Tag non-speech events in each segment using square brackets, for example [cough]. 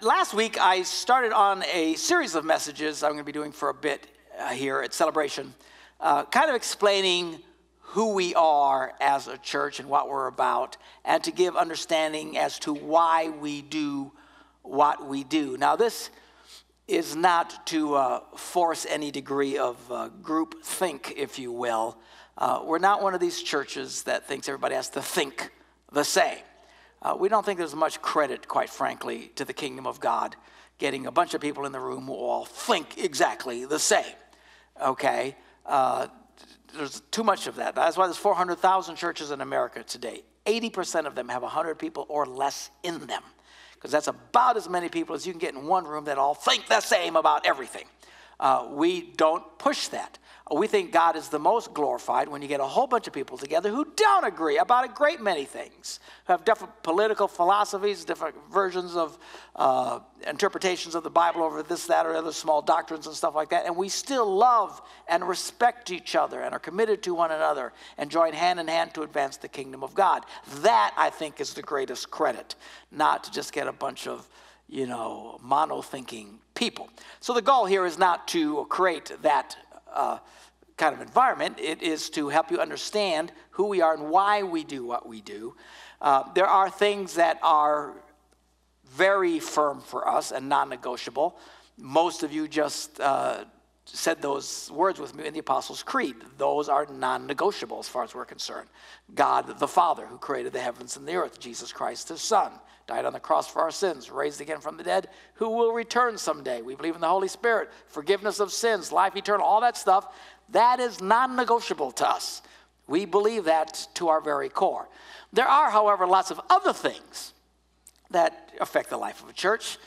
last week I started on a series of messages I'm going to be doing for a bit uh, here at Celebration, uh, kind of explaining who we are as a church and what we're about, and to give understanding as to why we do what we do. Now, this is not to uh, force any degree of uh, group think, if you will. Uh, we're not one of these churches that thinks everybody has to think the same. Uh, we don't think there's much credit, quite frankly, to the kingdom of God getting a bunch of people in the room who all think exactly the same. Okay? Uh, there's too much of that. That's why there's 400,000 churches in America today. 80% of them have 100 people or less in them, because that's about as many people as you can get in one room that all think the same about everything. Uh, we don't push that. We think God is the most glorified when you get a whole bunch of people together who don't agree about a great many things, who have different political philosophies, different versions of uh, interpretations of the Bible over this, that, or other small doctrines and stuff like that. And we still love and respect each other and are committed to one another and join hand in hand to advance the kingdom of God. That, I think, is the greatest credit, not to just get a bunch of you know, mono thinking people. So the goal here is not to create that uh, kind of environment. It is to help you understand who we are and why we do what we do. Uh, there are things that are very firm for us and non negotiable. Most of you just uh, said those words with me in the Apostles' Creed. Those are non negotiable as far as we're concerned. God the Father, who created the heavens and the earth, Jesus Christ, his Son, died on the cross for our sins, raised again from the dead, who will return someday. We believe in the Holy Spirit, forgiveness of sins, life eternal, all that stuff. That is non negotiable to us. We believe that to our very core. There are, however, lots of other things that affect the life of a church,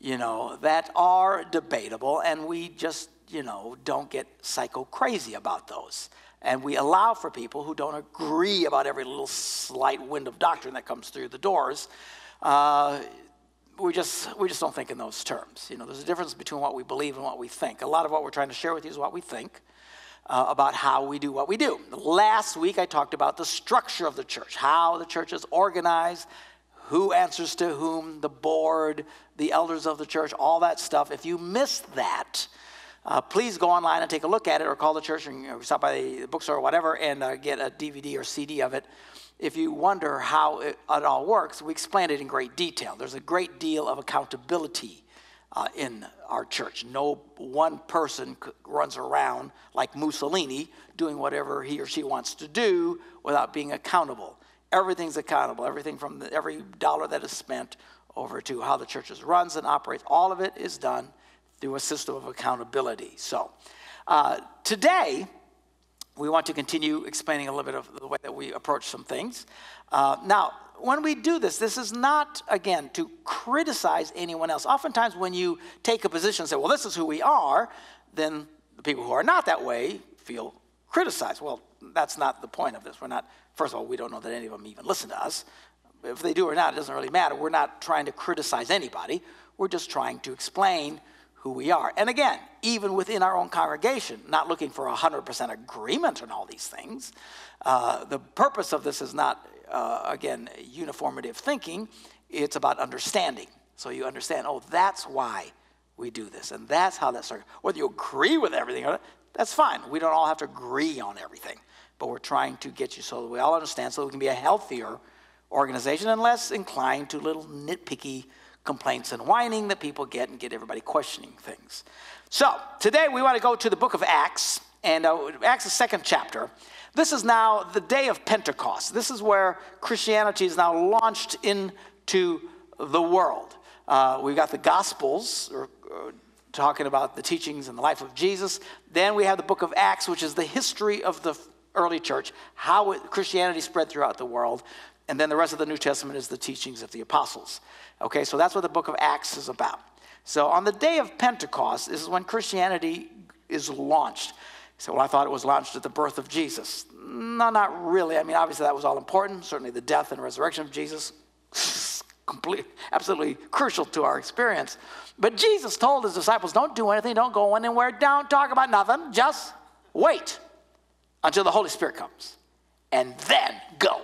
you know, that are debatable, and we just you know, don't get psycho crazy about those. And we allow for people who don't agree about every little slight wind of doctrine that comes through the doors. Uh, we just we just don't think in those terms. You know, there's a difference between what we believe and what we think. A lot of what we're trying to share with you is what we think uh, about how we do what we do. Last week I talked about the structure of the church, how the church is organized, who answers to whom, the board, the elders of the church, all that stuff. If you missed that, uh, please go online and take a look at it or call the church and you know, stop by the bookstore or whatever and uh, get a DVD or CD of it. If you wonder how it, it, all works, we explain it in great detail. There's a great deal of accountability uh, in our church. No one person runs around like Mussolini doing whatever he or she wants to do without being accountable. Everything's accountable. Everything from the, every dollar that is spent over to how the church runs and operates, all of it is done through a system of accountability. So, uh, today, we want to continue explaining a little bit of the way that we approach some things. Uh, now, when we do this, this is not, again, to criticize anyone else. Oftentimes, when you take a position and say, well, this is who we are, then the people who are not that way feel criticized. Well, that's not the point of this. We're not, first of all, we don't know that any of them even listen to us. If they do or not, it doesn't really matter. We're not trying to criticize anybody. We're just trying to explain who we are. And again, even within our own congregation, not looking for 100% agreement on all these things. Uh, the purpose of this is not, uh, again, uniformative thinking, it's about understanding. So you understand, oh, that's why we do this, and that's how that started. Whether you agree with everything, that's fine. We don't all have to agree on everything, but we're trying to get you so that we all understand so we can be a healthier organization and less inclined to little nitpicky complaints and whining that people get and get everybody questioning things. So today we want to go to the book of Acts, and uh, Acts, the second chapter. This is now the day of Pentecost. This is where Christianity is now launched into the world. Uh, we've got the Gospels, or, or, talking about the teachings and the life of Jesus. Then we have the book of Acts, which is the history of the early church, how it, Christianity spread throughout the world. And then the rest of the New Testament is the teachings of the apostles. Okay, so that's what the book of Acts is about. So on the day of Pentecost, this is when Christianity is launched. So well, I thought it was launched at the birth of Jesus. No, not really. I mean, obviously that was all important. Certainly the death and resurrection of Jesus, [laughs] complete, absolutely crucial to our experience. But Jesus told his disciples, don't do anything, don't go anywhere, don't talk about nothing, just wait until the Holy Spirit comes. And then go.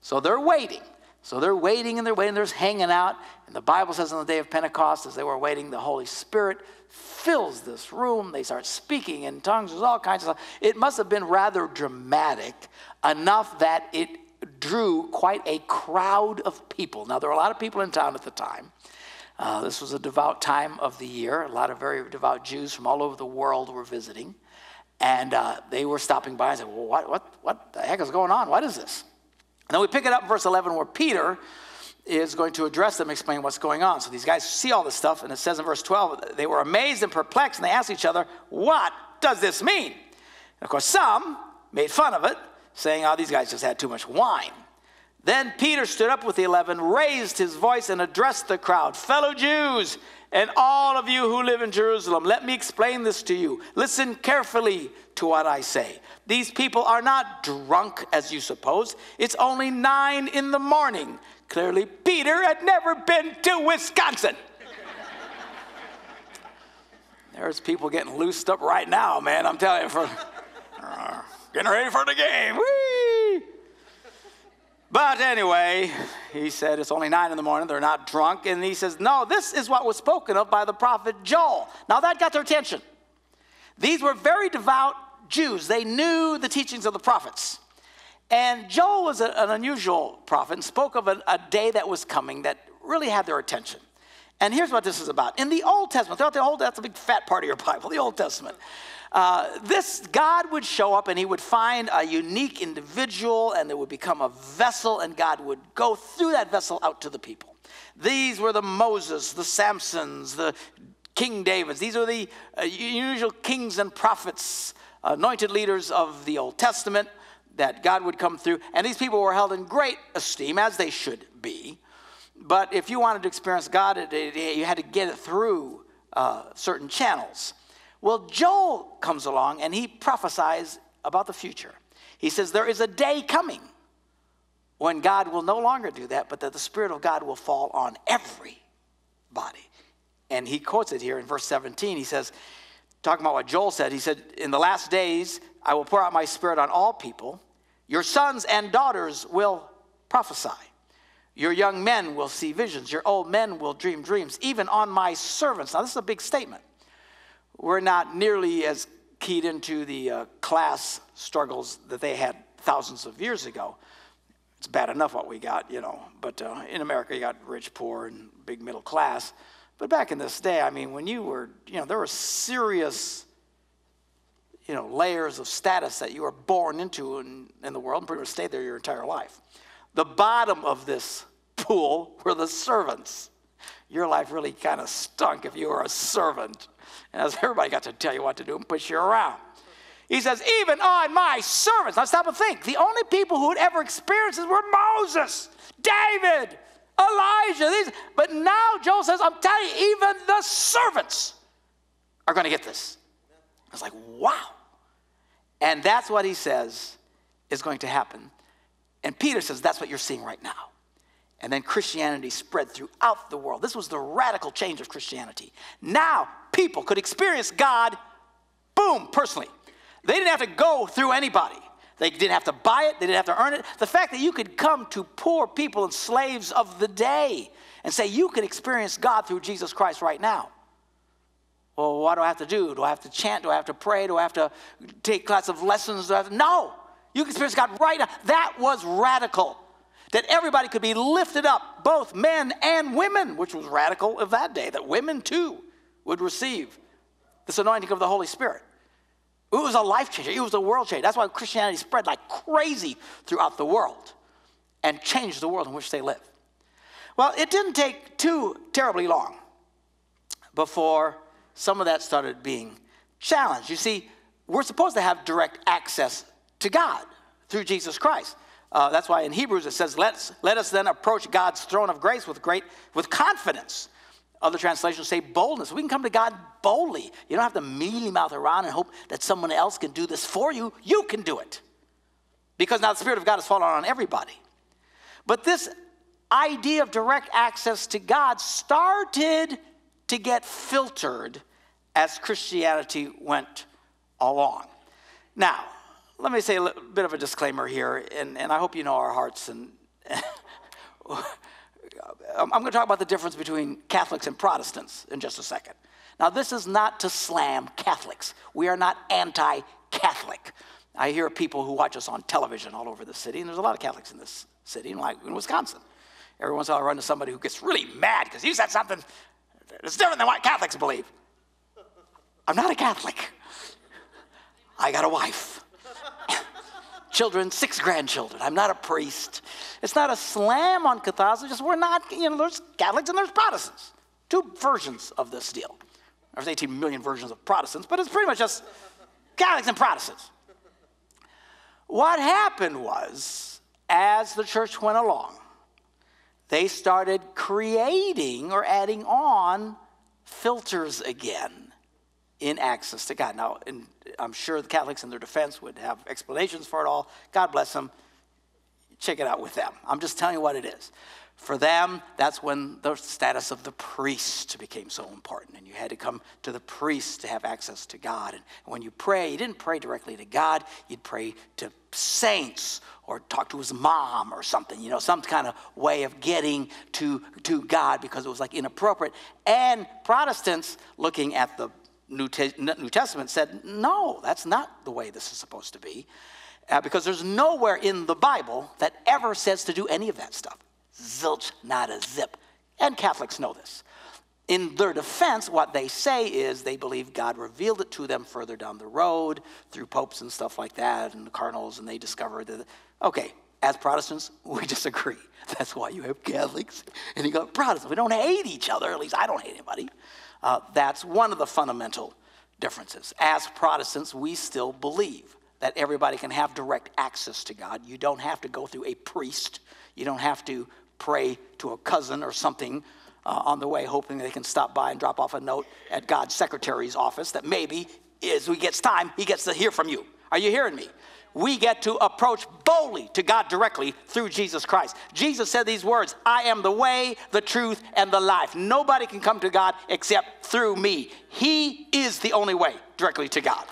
So they're waiting. So they're waiting and they're waiting, they're just hanging out. And the Bible says on the day of Pentecost, as they were waiting, the Holy Spirit fills this room. They start speaking in tongues. There's all kinds of stuff. It must have been rather dramatic, enough that it drew quite a crowd of people. Now, there were a lot of people in town at the time. Uh, this was a devout time of the year. A lot of very devout Jews from all over the world were visiting. And uh, they were stopping by and said, Well, what, what, what the heck is going on? What is this? And then we pick it up in verse 11 where Peter is going to address them, explain what's going on. So these guys see all this stuff, and it says in verse 12, they were amazed and perplexed, and they asked each other, What does this mean? And of course, some made fun of it, saying, Oh, these guys just had too much wine. Then Peter stood up with the eleven, raised his voice, and addressed the crowd Fellow Jews, and all of you who live in Jerusalem, let me explain this to you. Listen carefully to what I say. These people are not drunk as you suppose. It's only nine in the morning. Clearly, Peter had never been to Wisconsin. [laughs] There's people getting loosed up right now, man. I'm telling you, for uh, getting ready for the game. Whee! But anyway, he said it's only nine in the morning. They're not drunk, and he says, "No, this is what was spoken of by the prophet Joel." Now that got their attention. These were very devout Jews. They knew the teachings of the prophets. And Joel was a, an unusual prophet and spoke of a, a day that was coming that really had their attention. And here's what this is about. In the Old Testament, throughout the whole, that's a big fat part of your Bible, the Old Testament. Uh, this God would show up and he would find a unique individual and it would become a vessel and God would go through that vessel out to the people. These were the Moses, the Samsons, the King Davids. These are the uh, usual kings and prophets, anointed leaders of the Old Testament that God would come through. And these people were held in great esteem, as they should be. But if you wanted to experience God, you had to get it through uh, certain channels. Well, Joel comes along and he prophesies about the future. He says, There is a day coming when God will no longer do that, but that the Spirit of God will fall on everybody. And he quotes it here in verse 17. He says, talking about what Joel said, he said, In the last days, I will pour out my Spirit on all people. Your sons and daughters will prophesy. Your young men will see visions. Your old men will dream dreams, even on my servants. Now, this is a big statement. We're not nearly as keyed into the uh, class struggles that they had thousands of years ago. It's bad enough what we got, you know, but uh, in America, you got rich, poor, and big middle class. But back in this day, I mean, when you were, you know, there were serious, you know, layers of status that you were born into in, in the world and pretty much stayed there your entire life. The bottom of this pool were the servants. Your life really kind of stunk if you were a servant. And as everybody got to tell you what to do and push you around. He says, even on my servants. Now stop and think. The only people who had ever experienced this were Moses, David, Elijah. These, but now Joel says, I'm telling you, even the servants are going to get this. I was like, wow. And that's what he says is going to happen. And Peter says, that's what you're seeing right now. And then Christianity spread throughout the world. This was the radical change of Christianity. Now people could experience God, boom, personally. They didn't have to go through anybody. They didn't have to buy it, they didn't have to earn it. The fact that you could come to poor people and slaves of the day and say, You can experience God through Jesus Christ right now. Well, what do I have to do? Do I have to chant? Do I have to pray? Do I have to take lots of lessons? Do I have to... No! You can experience God right now. That was radical. That everybody could be lifted up, both men and women, which was radical of that day, that women too would receive this anointing of the Holy Spirit. It was a life changer. It was a world changer. That's why Christianity spread like crazy throughout the world and changed the world in which they live. Well, it didn't take too terribly long before some of that started being challenged. You see, we're supposed to have direct access to God through Jesus Christ. Uh, that's why in Hebrews it says, Let's, let us then approach God's throne of grace with great with confidence other translations say boldness. We can come to God boldly. You don't have to mealy mouth around and hope that someone else can do this for you. You can do it. Because now the Spirit of God has fallen on everybody. But this idea of direct access to God started to get filtered as Christianity went along. Now, let me say a little, bit of a disclaimer here, and, and I hope you know our hearts and [laughs] I'm going to talk about the difference between Catholics and Protestants in just a second. Now, this is not to slam Catholics. We are not anti Catholic. I hear people who watch us on television all over the city, and there's a lot of Catholics in this city, like in Wisconsin. Every once in a while, I run to somebody who gets really mad because you said something that's different than what Catholics believe. I'm not a Catholic. I got a wife, [coughs] children, six grandchildren. I'm not a priest. It's not a slam on Catholicism. We're not, you know, there's Catholics and there's Protestants. Two versions of this deal. There's 18 million versions of Protestants, but it's pretty much just Catholics and Protestants. What happened was, as the church went along, they started creating or adding on filters again in access to God. Now, I'm sure the Catholics in their defense would have explanations for it all. God bless them. Check it out with them. I'm just telling you what it is. For them, that's when the status of the priest became so important. And you had to come to the priest to have access to God. And when you pray, you didn't pray directly to God, you'd pray to saints or talk to his mom or something, you know, some kind of way of getting to, to God because it was like inappropriate. And Protestants, looking at the New, Te- New Testament, said, no, that's not the way this is supposed to be. Uh, because there's nowhere in the Bible that ever says to do any of that stuff. Zilch, not a zip. And Catholics know this. In their defense, what they say is they believe God revealed it to them further down the road through popes and stuff like that and the cardinals, and they discovered that, okay, as Protestants, [laughs] we disagree. That's why you have Catholics and you got Protestants. We don't hate each other, at least I don't hate anybody. Uh, that's one of the fundamental differences. As Protestants, we still believe that everybody can have direct access to God. You don't have to go through a priest, you don't have to pray to a cousin or something uh, on the way, hoping they can stop by and drop off a note at God's secretary's office that maybe, as he gets time, he gets to hear from you. Are you hearing me? We get to approach boldly to God directly through Jesus Christ. Jesus said these words I am the way, the truth, and the life. Nobody can come to God except through me. He is the only way directly to God.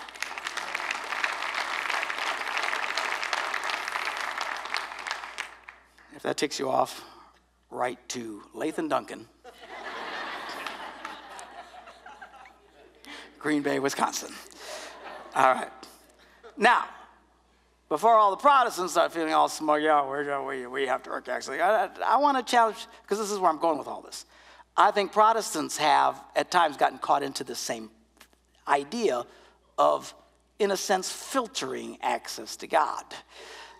If that takes you off, write to Lathan Duncan, Green Bay, Wisconsin. All right. Now, before all the Protestants start feeling all smug, yeah, we, we have to work actually, I, I, I want to challenge, because this is where I'm going with all this. I think Protestants have at times gotten caught into the same idea of, in a sense, filtering access to God.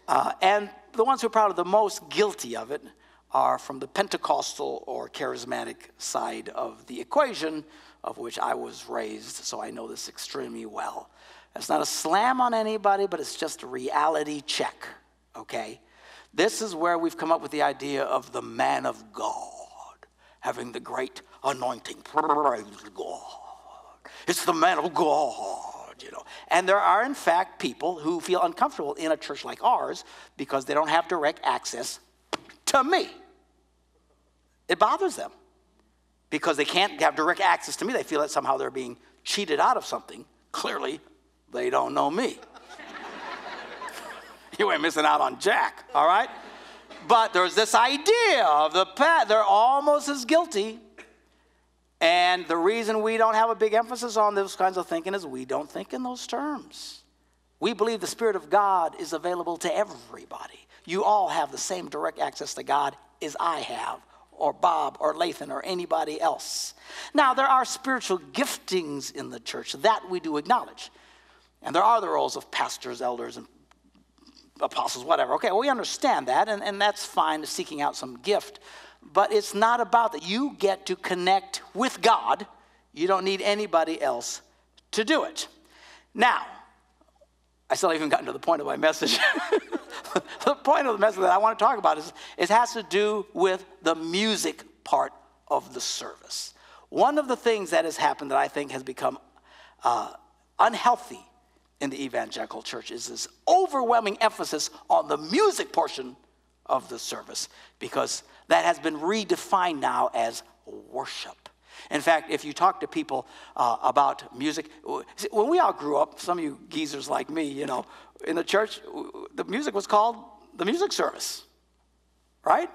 Uh, and the ones who are probably the most guilty of it are from the Pentecostal or charismatic side of the equation, of which I was raised, so I know this extremely well. It's not a slam on anybody, but it's just a reality check, okay? This is where we've come up with the idea of the man of God having the great anointing. Praise God. It's the man of God you know. And there are, in fact, people who feel uncomfortable in a church like ours because they don't have direct access to me. It bothers them because they can't have direct access to me. They feel that somehow they're being cheated out of something. Clearly, they don't know me. you ain't missing out on Jack, all right? But there's this idea of the pet, they're almost as guilty and the reason we don't have a big emphasis on those kinds of thinking is we don't think in those terms. We believe the Spirit of God is available to everybody. You all have the same direct access to God as I have, or Bob, or Lathan, or anybody else. Now, there are spiritual giftings in the church that we do acknowledge. And there are the roles of pastors, elders, and apostles, whatever. Okay, well, we understand that, and, and that's fine, seeking out some gift. But it's not about that. You get to connect with God. You don't need anybody else to do it. Now, I still haven't gotten to the point of my message. [laughs] the point of the message that I want to talk about is it has to do with the music part of the service. One of the things that has happened that I think has become uh, unhealthy in the evangelical church is this overwhelming emphasis on the music portion of the service because that has been redefined now as worship. In fact, if you talk to people uh, about music, when we all grew up, some of you geezers like me, you know, in the church, the music was called the music service, right?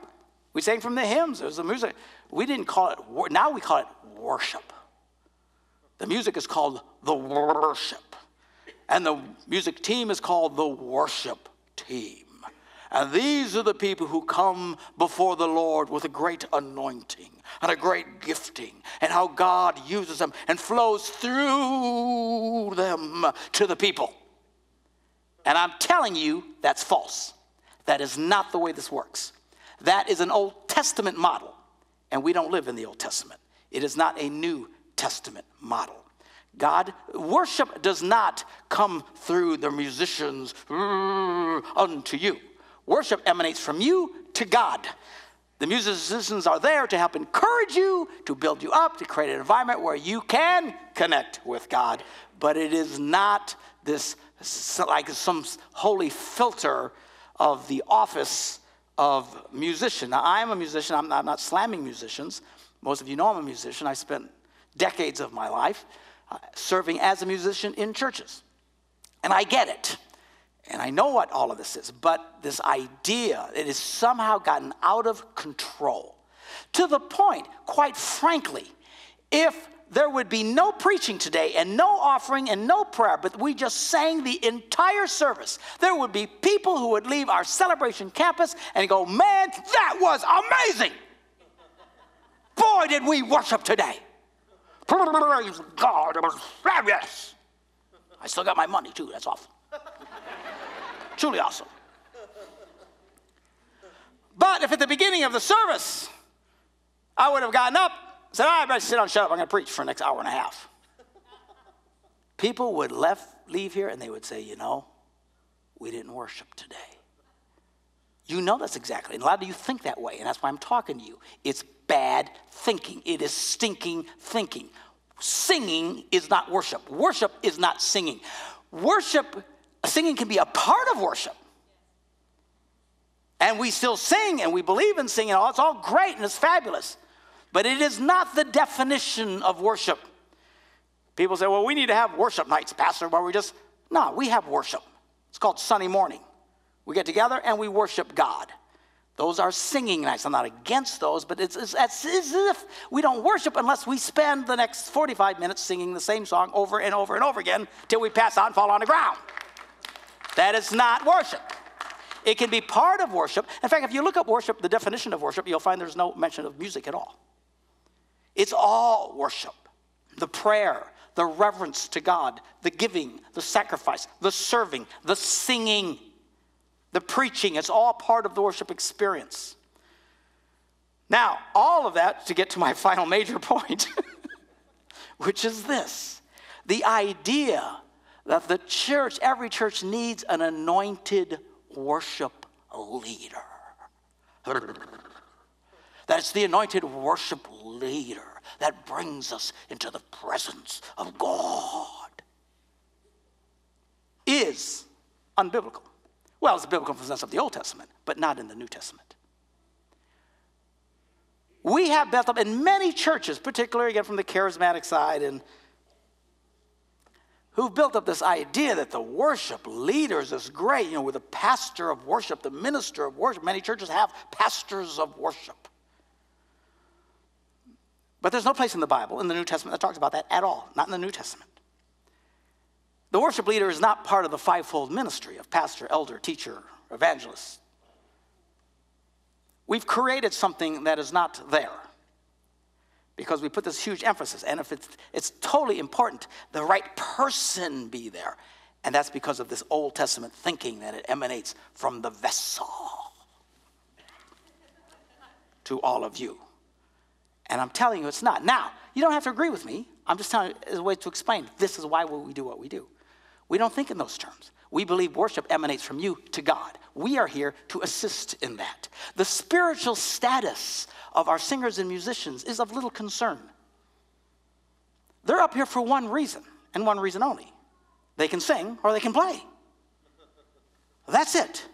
We sang from the hymns. It was the music. We didn't call it, now we call it worship. The music is called the worship. And the music team is called the worship team. And these are the people who come before the Lord with a great anointing and a great gifting, and how God uses them and flows through them to the people. And I'm telling you, that's false. That is not the way this works. That is an Old Testament model, and we don't live in the Old Testament. It is not a New Testament model. God, worship does not come through the musicians unto you. Worship emanates from you to God. The musicians are there to help encourage you, to build you up, to create an environment where you can connect with God, but it is not this like some holy filter of the office of musician. Now, I am a musician. I'm not, I'm not slamming musicians. Most of you know I'm a musician. I spent decades of my life serving as a musician in churches. And I get it. And I know what all of this is, but this idea, it has somehow gotten out of control to the point, quite frankly, if there would be no preaching today and no offering and no prayer, but we just sang the entire service, there would be people who would leave our celebration campus and go, Man, that was amazing! Boy, did we worship today! Praise God, it was fabulous! I still got my money too, that's awful. Truly awesome. But if at the beginning of the service I would have gotten up, said, I better sit down, shut up, I'm going to preach for the next hour and a half. People would left, leave here and they would say, you know, we didn't worship today. You know that's exactly. And a lot of you think that way, and that's why I'm talking to you. It's bad thinking. It is stinking thinking. Singing is not worship. Worship is not singing. Worship Singing can be a part of worship. And we still sing and we believe in singing. Oh, it's all great and it's fabulous. But it is not the definition of worship. People say, well, we need to have worship nights, Pastor, where we just, no, we have worship. It's called Sunday morning. We get together and we worship God. Those are singing nights. I'm not against those, but it's, it's, it's, as if we don't worship unless we spend the next 45 minutes singing the same song over and over and over again till we pass out and fall on the ground. That is not worship. It can be part of worship. In fact, if you look up worship, the definition of worship, you'll find there's no mention of music at all. It's all worship the prayer, the reverence to God, the giving, the sacrifice, the serving, the singing, the preaching. It's all part of the worship experience. Now, all of that to get to my [laughs] final major point, [laughs] which is this the idea that the church, every church needs an anointed worship leader. [laughs] That it's the anointed worship leader that brings us into the presence of God. Is unbiblical. Well, it's a biblical sense of the Old Testament, but not in the New Testament. We have built up in many churches, particularly again from the charismatic side and who've built up this idea that the worship leaders is great. You know, with the pastor of worship, the minister of worship. Many churches have pastors of worship. But there's no place in the Bible, in the New Testament, that talks about that at all, not in the New Testament. The worship leader is not part of the fivefold ministry of pastor, elder, teacher, evangelist. We've created something that is not there because we put this huge emphasis. And if it's, it's totally important, the right person be there. And that's because of this Old Testament thinking that it emanates from the vessel to all of you. And I'm telling you, it's not. Now, you don't have to agree with me. I'm just telling you as a way to explain this is why we do what we do. We don't think in those terms. We believe worship emanates from you to God. We are here to assist in that. The spiritual status of our singers and musicians is of little concern. They're up here for one reason, and one reason only they can sing or they can play. That's it.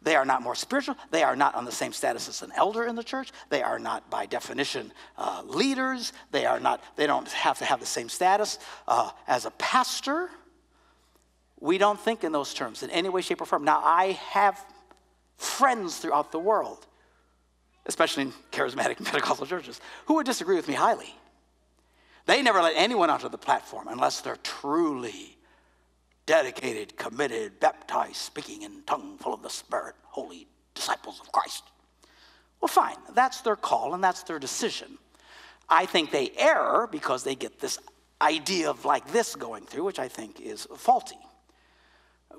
They are not more spiritual. They are not on the same status as an elder in the church. They are not, by definition, uh, leaders. They are not. They don't have to have the same status uh, as a pastor. We don't think in those terms in any way, shape, or form. Now, I have friends throughout the world especially in charismatic [laughs] Pentecostal churches, who would disagree with me highly. They never let anyone onto the platform unless they're truly dedicated, committed, baptized, speaking in tongue full of the Spirit, holy disciples of Christ. Well, fine, that's their call and that's their decision. I think they err because they get this idea of like this going through, which I think is faulty.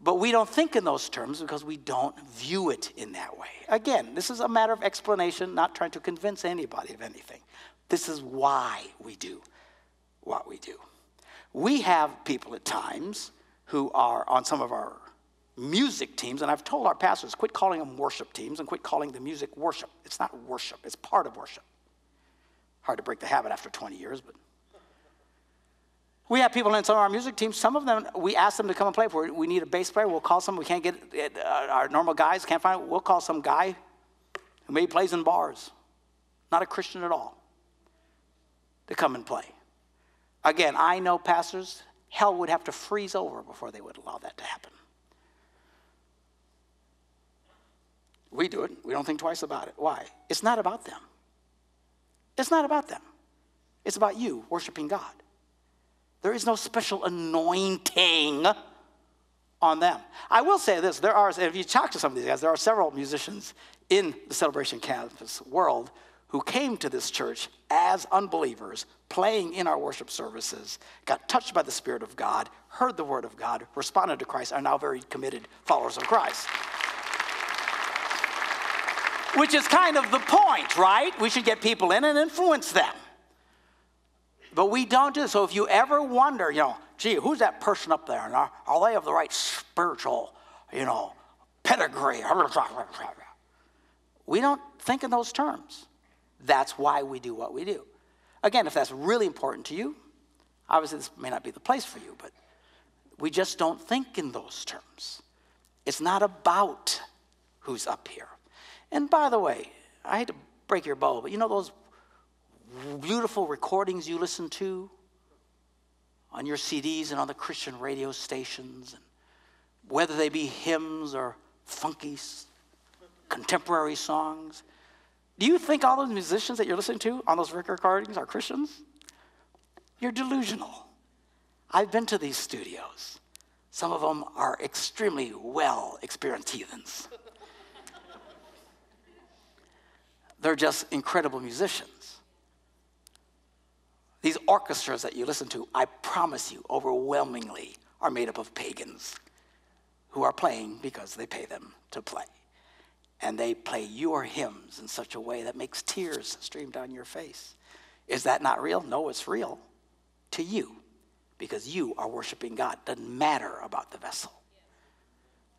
But we don't think in those terms because we don't view it in that way. Again, this is a matter of explanation, not trying to convince anybody of anything. This is why we do what we do. We have people at times who are on some of our music teams, and I've told our pastors, quit calling them worship teams and quit calling the music worship. It's not worship, it's part of worship. Hard to break the habit after 20 years, but. We have people in some of our music teams. Some of them, we ask them to come and play. For we need a bass player, we'll call some. We can't get uh, our normal guys can't find. We'll call some guy who maybe plays in bars, not a Christian at all, to come and play. Again, I know pastors. Hell would have to freeze over before they would allow that to happen. We do it. We don't think twice about it. Why? It's not about them. It's not about them. It's about you worshiping God. There is no special anointing on them. I will say this there are, if you talk to some of these guys, there are several musicians in the celebration campus world who came to this church as unbelievers, playing in our worship services, got touched by the Spirit of God, heard the Word of God, responded to Christ, are now very committed followers of Christ. Which is kind of the point, right? We should get people in and influence them. But we don't do So if you ever wonder, you know, gee, who's that person up there? And are, are they of the right spiritual, you know, pedigree? We don't think in those terms. That's why we do what we do. Again, if that's really important to you, obviously this may not be the place for you, but we just don't think in those terms. It's not about who's up here. And by the way, I hate to break your bow, but you know those beautiful recordings you listen to on your CDs and on the Christian radio stations, and whether they be hymns or funky contemporary songs. Do you think all those musicians that you're listening to on those recordings are Christians? You're delusional. I've been to these studios. Some of them are extremely well experienced heathens. [laughs] They're just incredible musicians. These orchestras that you listen to, I promise you, overwhelmingly are made up of pagans who are playing because they pay them to play. And they play your hymns in such a way that makes tears stream down your face. Is that not real? No, it's real to you because you are worshiping God. Doesn't matter about the vessel.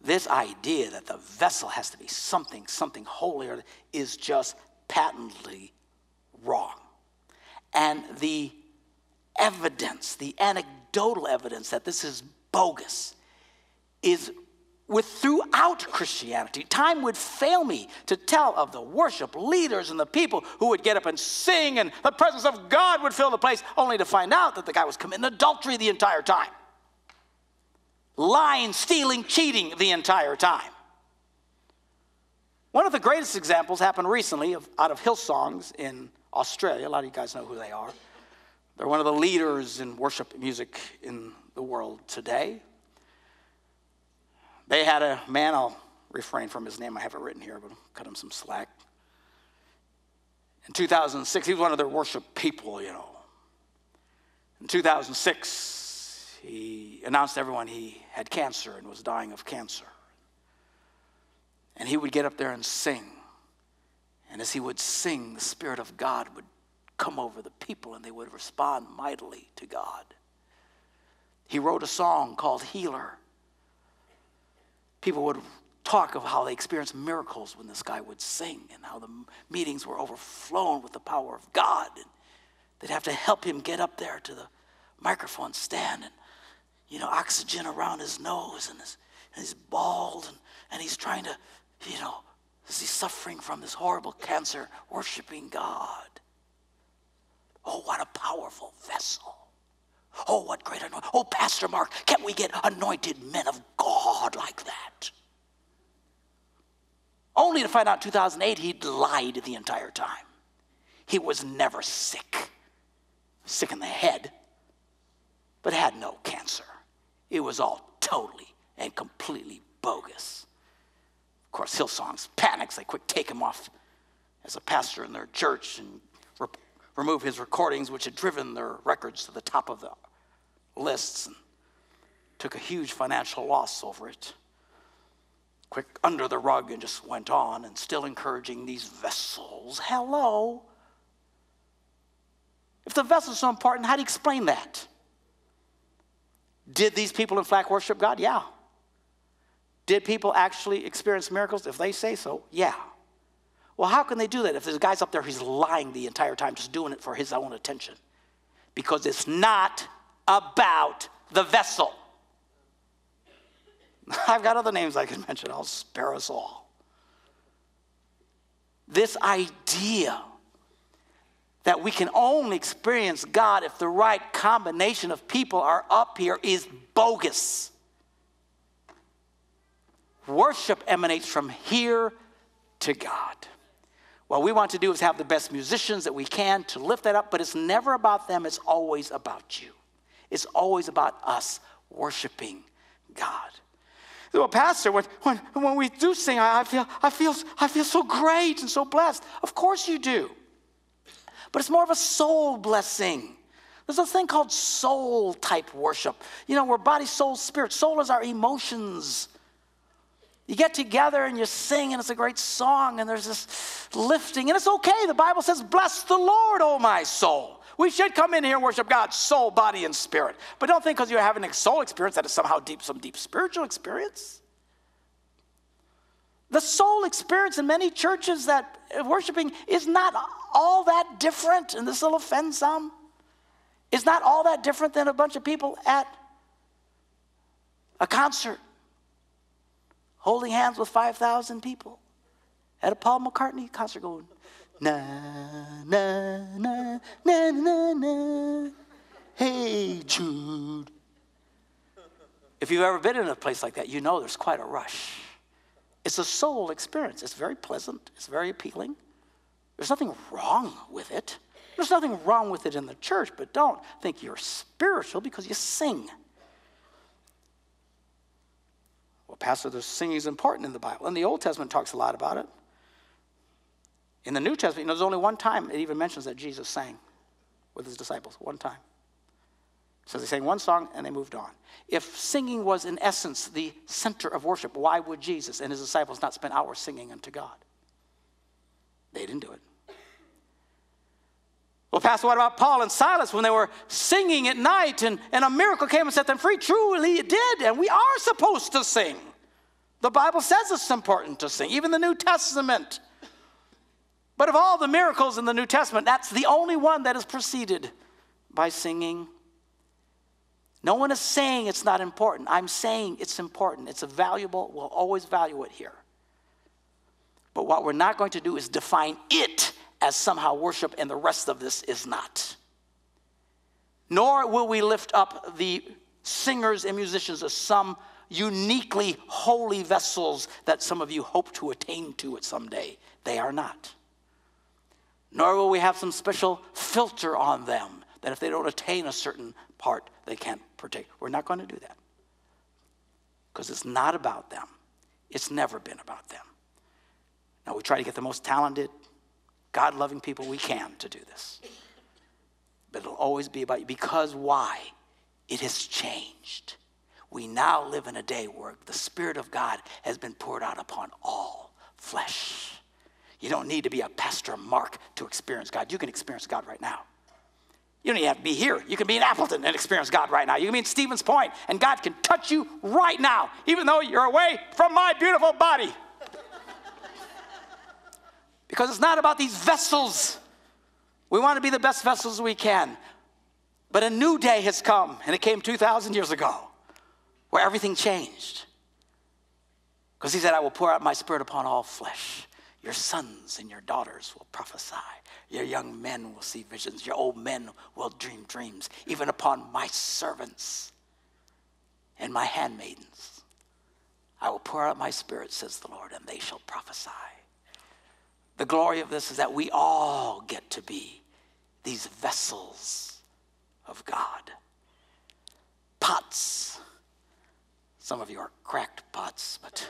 This idea that the vessel has to be something, something holier is just patently wrong. And the evidence, the anecdotal evidence that this is bogus, is with throughout Christianity. Time would fail me to tell of the worship leaders and the people who would get up and sing, and the presence of God would fill the place, only to find out that the guy was committing adultery the entire time. Lying, stealing, cheating the entire time. One of the greatest examples happened recently of, out of Hillsongs in Australia. A lot of you guys know who they are. They're one of the leaders in worship music in the world today. They had a man, I'll refrain from his name, I have it written here, but I'll cut him some slack. In 2006, he was one of their worship people, you know. In 2006, he announced to everyone he had cancer and was dying of cancer. And he would get up there and sing. And as he would sing, the Spirit of God would come over the people and they would respond mightily to God. He wrote a song called Healer. People would talk of how they experienced miracles when this guy would sing and how the meetings were overflowing with the power of God. And they'd have to help him get up there to the microphone stand and, you know, oxygen around his nose and, his, and he's bald and, and he's trying to, you know, is he suffering from this horrible cancer, worshiping God? Oh, what a powerful vessel. Oh, what great anointing. Oh, Pastor Mark, can't we get anointed men of God like that? only to find out 2008 he'd lied the entire time. He was never sick, sick in the head, but had no cancer. It was all totally and completely bogus. Of course, Hillsong's panics. They quick take him off as a pastor in their church and re- remove his recordings, which had driven their records to the top of the lists and took a huge financial loss over it. Quick under the rug and just went on and still encouraging these vessels. Hello. If the vessels so important, how do you explain that? Did these people in Flack worship God? Yeah. Did people actually experience miracles? If they say so, yeah. Well, how can they do that if there's guys up there who's lying the entire time, just doing it for his own attention? Because it's not about the vessel. [laughs] I've got other names I could mention, I'll spare us all. This idea that we can only experience God if the right combination of people are up here is bogus. Worship emanates from here to God. What we want to do is have the best musicians that we can to lift that up, but it's never about them, it's always about you. It's always about us worshiping God. Well, Pastor, when, when, when we do sing, I, I, feel, I, feel, I feel so great and so blessed. Of course you do. But it's more of a soul blessing. There's a thing called soul type worship. You know, we're body, soul, spirit. Soul is our emotions. You get together and you sing, and it's a great song, and there's this lifting, and it's okay. The Bible says, Bless the Lord, O my soul. We should come in here and worship God, soul, body, and spirit. But don't think because you're having a soul experience that is somehow deep, some deep spiritual experience. The soul experience in many churches that uh, worshiping is not all that different, and this will offend some. It's not all that different than a bunch of people at a concert holding hands with 5,000 people at a Paul McCartney concert going, na, na, na, na, na, na, hey, Jude. If you've ever been in a place like that, you know there's quite a rush. It's a soul experience. It's very pleasant, it's very appealing. There's nothing wrong with it. There's nothing wrong with it in the church, but don't think you're spiritual because you sing. Well, Pastor, the singing is important in the Bible. And the Old Testament talks a lot about it. In the New Testament, you know, there's only one time it even mentions that Jesus sang with his disciples. One time. So they sang one song and they moved on. If singing was, in essence, the center of worship, why would Jesus and his disciples not spend hours singing unto God? They didn't do it. Well, Pastor, what about Paul and Silas when they were singing at night and, and a miracle came and set them free? Truly, it did, and we are supposed to sing. The Bible says it's important to sing, even the New Testament. But of all the miracles in the New Testament, that's the only one that is preceded by singing. No one is saying it's not important. I'm saying it's important. It's a valuable, we'll always value it here. But what we're not going to do is define it as somehow worship and the rest of this is not. Nor will we lift up the singers and musicians as some uniquely holy vessels that some of you hope to attain to it someday. They are not. Nor will we have some special filter on them that if they don't attain a certain part, they can't partake. We're not going to do that. Because it's not about them. It's never been about them. Now, we try to get the most talented, God loving people we can to do this. But it'll always be about you. Because why? It has changed. We now live in a day where the Spirit of God has been poured out upon all flesh. You don't need to be a Pastor Mark to experience God. You can experience God right now. You don't even have to be here. You can be in Appleton and experience God right now. You can be in Stevens Point, and God can touch you right now, even though you're away from my beautiful body. Because it's not about these vessels. We want to be the best vessels we can. But a new day has come, and it came 2,000 years ago, where everything changed. Because he said, I will pour out my spirit upon all flesh. Your sons and your daughters will prophesy. Your young men will see visions. Your old men will dream dreams, even upon my servants and my handmaidens. I will pour out my spirit, says the Lord, and they shall prophesy. The glory of this is that we all get to be these vessels of God. Pots. Some of you are cracked pots, but,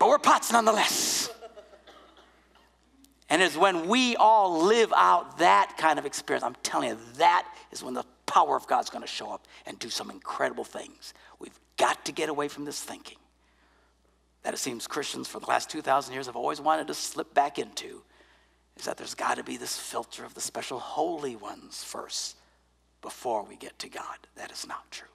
but we're pots nonetheless. And it's when we all live out that kind of experience, I'm telling you, that is when the power of God's going to show up and do some incredible things. We've got to get away from this thinking that it seems Christians for the last 2,000 years have always wanted to slip back into is that there's got to be this filter of the special holy ones first before we get to God. That is not true.